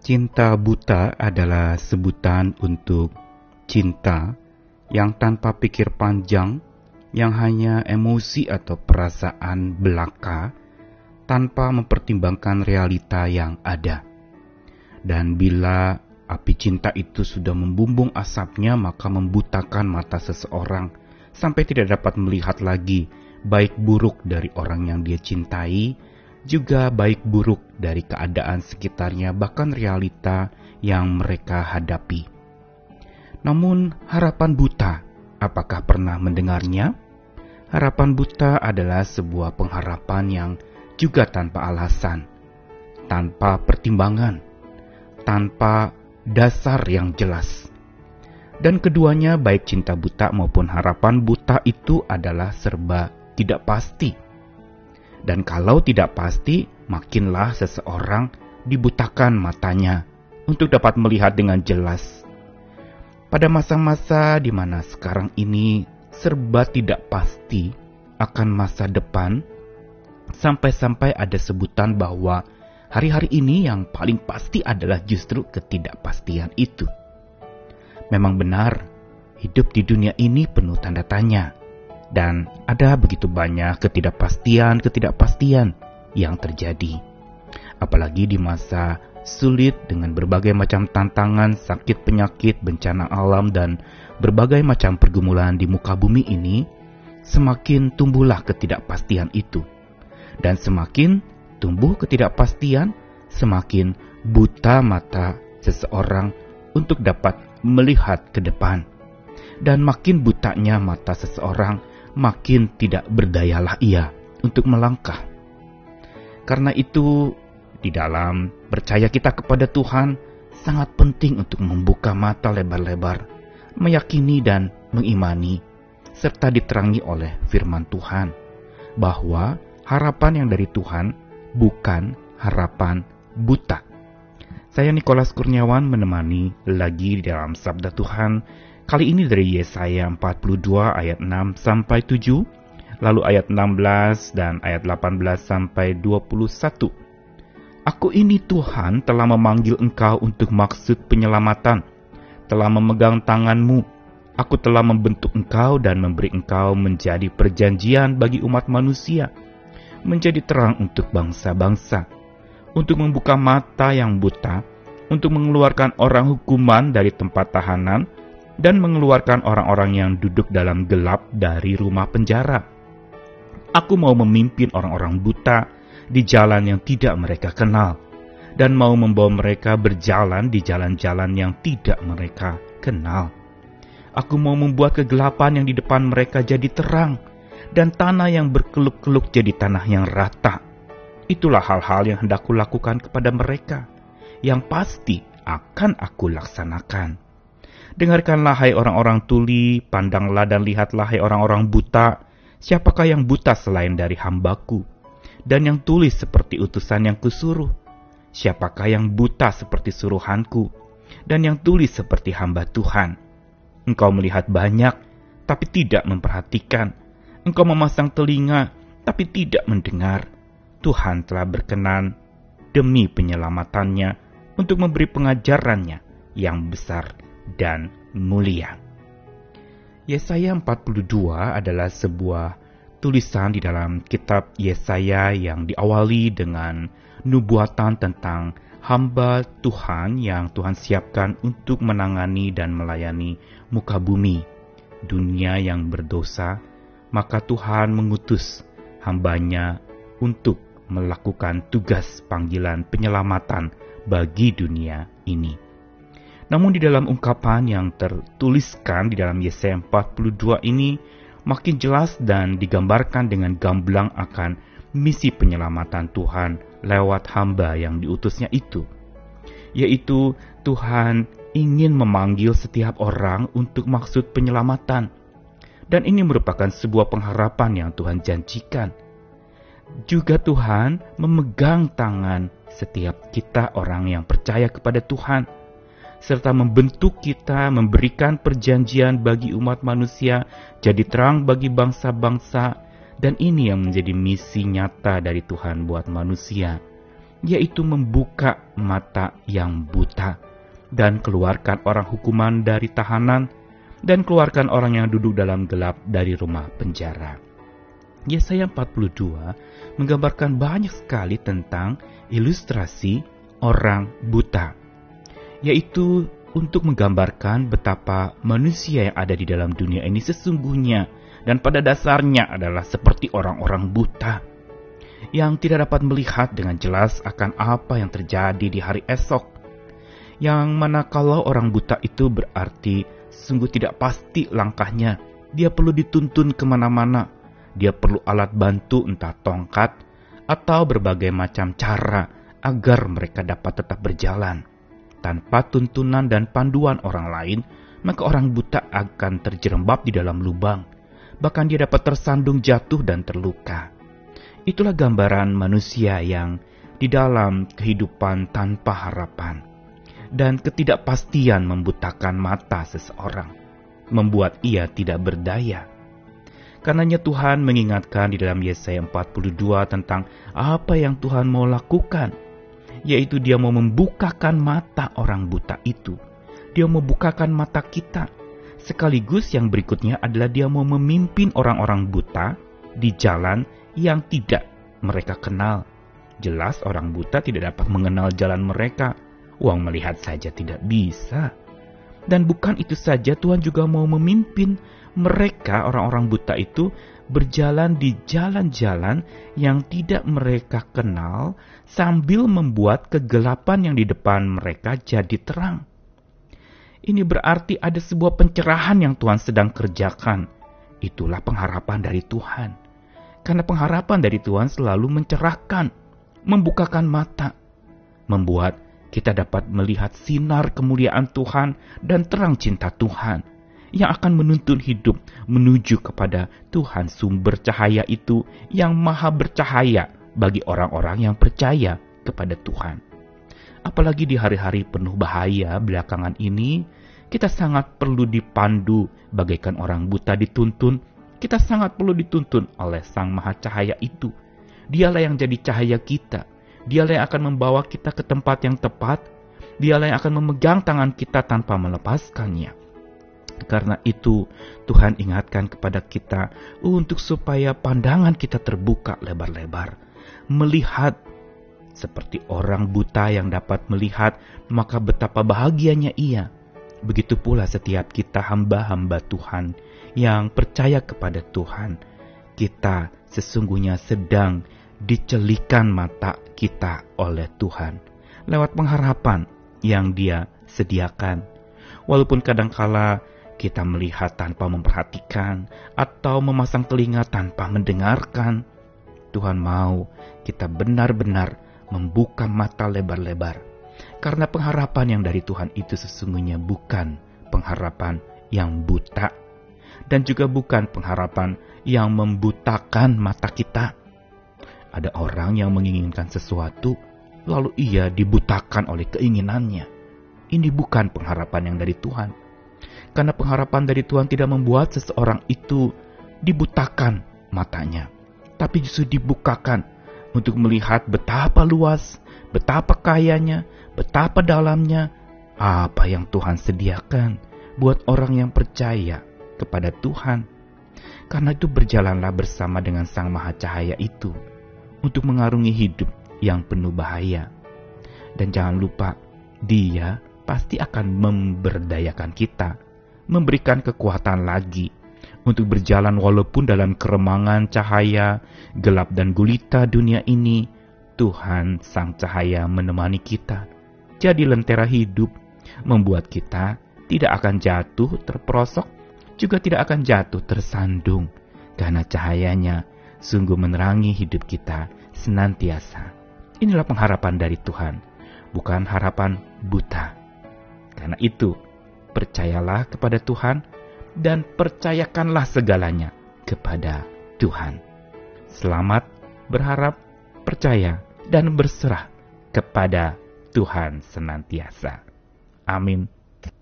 Cinta buta adalah sebutan untuk cinta yang tanpa pikir panjang, yang hanya emosi atau perasaan belaka, tanpa mempertimbangkan realita yang ada. Dan bila api cinta itu sudah membumbung asapnya, maka membutakan mata seseorang sampai tidak dapat melihat lagi baik buruk dari orang yang dia cintai, juga baik buruk dari keadaan sekitarnya, bahkan realita yang mereka hadapi. Namun, harapan buta, apakah pernah mendengarnya? Harapan buta adalah sebuah pengharapan yang juga tanpa alasan, tanpa pertimbangan, tanpa dasar yang jelas. Dan keduanya, baik cinta buta maupun harapan buta, itu adalah serba tidak pasti dan kalau tidak pasti, makinlah seseorang dibutakan matanya untuk dapat melihat dengan jelas. Pada masa-masa di mana sekarang ini serba tidak pasti akan masa depan, sampai-sampai ada sebutan bahwa hari-hari ini yang paling pasti adalah justru ketidakpastian itu. Memang benar, hidup di dunia ini penuh tanda tanya dan ada begitu banyak ketidakpastian-ketidakpastian yang terjadi. Apalagi di masa sulit dengan berbagai macam tantangan, sakit penyakit, bencana alam, dan berbagai macam pergumulan di muka bumi ini, semakin tumbuhlah ketidakpastian itu. Dan semakin tumbuh ketidakpastian, semakin buta mata seseorang untuk dapat melihat ke depan. Dan makin butanya mata seseorang, makin tidak berdayalah ia untuk melangkah. Karena itu, di dalam percaya kita kepada Tuhan, sangat penting untuk membuka mata lebar-lebar, meyakini dan mengimani, serta diterangi oleh firman Tuhan, bahwa harapan yang dari Tuhan bukan harapan buta. Saya Nikolas Kurniawan menemani lagi di dalam Sabda Tuhan Kali ini dari Yesaya 42 ayat 6 sampai 7, lalu ayat 16 dan ayat 18 sampai 21. Aku ini Tuhan telah memanggil engkau untuk maksud penyelamatan, telah memegang tanganmu, aku telah membentuk engkau dan memberi engkau menjadi perjanjian bagi umat manusia, menjadi terang untuk bangsa-bangsa, untuk membuka mata yang buta, untuk mengeluarkan orang hukuman dari tempat tahanan, dan mengeluarkan orang-orang yang duduk dalam gelap dari rumah penjara. Aku mau memimpin orang-orang buta di jalan yang tidak mereka kenal, dan mau membawa mereka berjalan di jalan-jalan yang tidak mereka kenal. Aku mau membuat kegelapan yang di depan mereka jadi terang, dan tanah yang berkeluk-keluk jadi tanah yang rata. Itulah hal-hal yang hendak kulakukan kepada mereka, yang pasti akan aku laksanakan. Dengarkanlah hai orang-orang tuli, pandanglah dan lihatlah hai orang-orang buta, siapakah yang buta selain dari hambaku, dan yang tuli seperti utusan yang kusuruh? Siapakah yang buta seperti suruhanku, dan yang tuli seperti hamba Tuhan? Engkau melihat banyak, tapi tidak memperhatikan. Engkau memasang telinga, tapi tidak mendengar. Tuhan telah berkenan demi penyelamatannya untuk memberi pengajarannya yang besar dan mulia. Yesaya 42 adalah sebuah tulisan di dalam kitab Yesaya yang diawali dengan nubuatan tentang hamba Tuhan yang Tuhan siapkan untuk menangani dan melayani muka bumi, dunia yang berdosa, maka Tuhan mengutus hambanya untuk melakukan tugas panggilan penyelamatan bagi dunia ini. Namun di dalam ungkapan yang tertuliskan di dalam Yesaya 42 ini makin jelas dan digambarkan dengan gamblang akan misi penyelamatan Tuhan lewat hamba yang diutusnya itu. Yaitu Tuhan ingin memanggil setiap orang untuk maksud penyelamatan. Dan ini merupakan sebuah pengharapan yang Tuhan janjikan. Juga Tuhan memegang tangan setiap kita orang yang percaya kepada Tuhan serta membentuk kita, memberikan perjanjian bagi umat manusia, jadi terang bagi bangsa-bangsa, dan ini yang menjadi misi nyata dari Tuhan buat manusia, yaitu membuka mata yang buta dan keluarkan orang hukuman dari tahanan dan keluarkan orang yang duduk dalam gelap dari rumah penjara. Yesaya 42 menggambarkan banyak sekali tentang ilustrasi orang buta, yaitu untuk menggambarkan betapa manusia yang ada di dalam dunia ini sesungguhnya dan pada dasarnya adalah seperti orang-orang buta yang tidak dapat melihat dengan jelas akan apa yang terjadi di hari esok. Yang mana kalau orang buta itu berarti sungguh tidak pasti langkahnya. Dia perlu dituntun ke mana-mana. Dia perlu alat bantu entah tongkat atau berbagai macam cara agar mereka dapat tetap berjalan. Tanpa tuntunan dan panduan orang lain, maka orang buta akan terjerembab di dalam lubang. Bahkan dia dapat tersandung jatuh dan terluka. Itulah gambaran manusia yang di dalam kehidupan tanpa harapan dan ketidakpastian membutakan mata seseorang, membuat ia tidak berdaya. Karenanya Tuhan mengingatkan di dalam Yesaya 42 tentang apa yang Tuhan mau lakukan, yaitu dia mau membukakan mata orang buta itu. Dia mau membukakan mata kita. Sekaligus yang berikutnya adalah dia mau memimpin orang-orang buta di jalan yang tidak mereka kenal. Jelas orang buta tidak dapat mengenal jalan mereka. Uang melihat saja tidak bisa. Dan bukan itu saja Tuhan juga mau memimpin mereka orang-orang buta itu berjalan di jalan-jalan yang tidak mereka kenal sambil membuat kegelapan yang di depan mereka jadi terang. Ini berarti ada sebuah pencerahan yang Tuhan sedang kerjakan. Itulah pengharapan dari Tuhan. Karena pengharapan dari Tuhan selalu mencerahkan, membukakan mata, membuat kita dapat melihat sinar kemuliaan Tuhan dan terang cinta Tuhan yang akan menuntun hidup menuju kepada Tuhan sumber cahaya itu yang maha bercahaya bagi orang-orang yang percaya kepada Tuhan. Apalagi di hari-hari penuh bahaya belakangan ini, kita sangat perlu dipandu bagaikan orang buta dituntun kita sangat perlu dituntun oleh Sang Maha Cahaya itu. Dialah yang jadi cahaya kita. Dialah yang akan membawa kita ke tempat yang tepat. Dialah yang akan memegang tangan kita tanpa melepaskannya. Karena itu, Tuhan ingatkan kepada kita untuk supaya pandangan kita terbuka lebar-lebar, melihat seperti orang buta yang dapat melihat, maka betapa bahagianya ia. Begitu pula setiap kita hamba-hamba Tuhan yang percaya kepada Tuhan, kita sesungguhnya sedang dicelikan mata kita oleh Tuhan lewat pengharapan yang Dia sediakan. Walaupun kadangkala kita melihat tanpa memperhatikan atau memasang telinga tanpa mendengarkan, Tuhan mau kita benar-benar membuka mata lebar-lebar. Karena pengharapan yang dari Tuhan itu sesungguhnya bukan pengharapan yang buta, dan juga bukan pengharapan yang membutakan mata kita. Ada orang yang menginginkan sesuatu, lalu ia dibutakan oleh keinginannya. Ini bukan pengharapan yang dari Tuhan. Karena pengharapan dari Tuhan tidak membuat seseorang itu dibutakan matanya, tapi justru dibukakan untuk melihat betapa luas, betapa kayanya, betapa dalamnya apa yang Tuhan sediakan buat orang yang percaya kepada Tuhan. Karena itu berjalanlah bersama dengan Sang Maha Cahaya itu untuk mengarungi hidup yang penuh bahaya. Dan jangan lupa, dia pasti akan memberdayakan kita, memberikan kekuatan lagi untuk berjalan walaupun dalam keremangan cahaya, gelap dan gulita dunia ini, Tuhan Sang Cahaya menemani kita. Jadi lentera hidup, membuat kita tidak akan jatuh terperosok juga tidak akan jatuh tersandung karena cahayanya sungguh menerangi hidup kita senantiasa. Inilah pengharapan dari Tuhan, bukan harapan buta. Karena itu, percayalah kepada Tuhan dan percayakanlah segalanya kepada Tuhan. Selamat berharap, percaya, dan berserah kepada Tuhan senantiasa. Amin.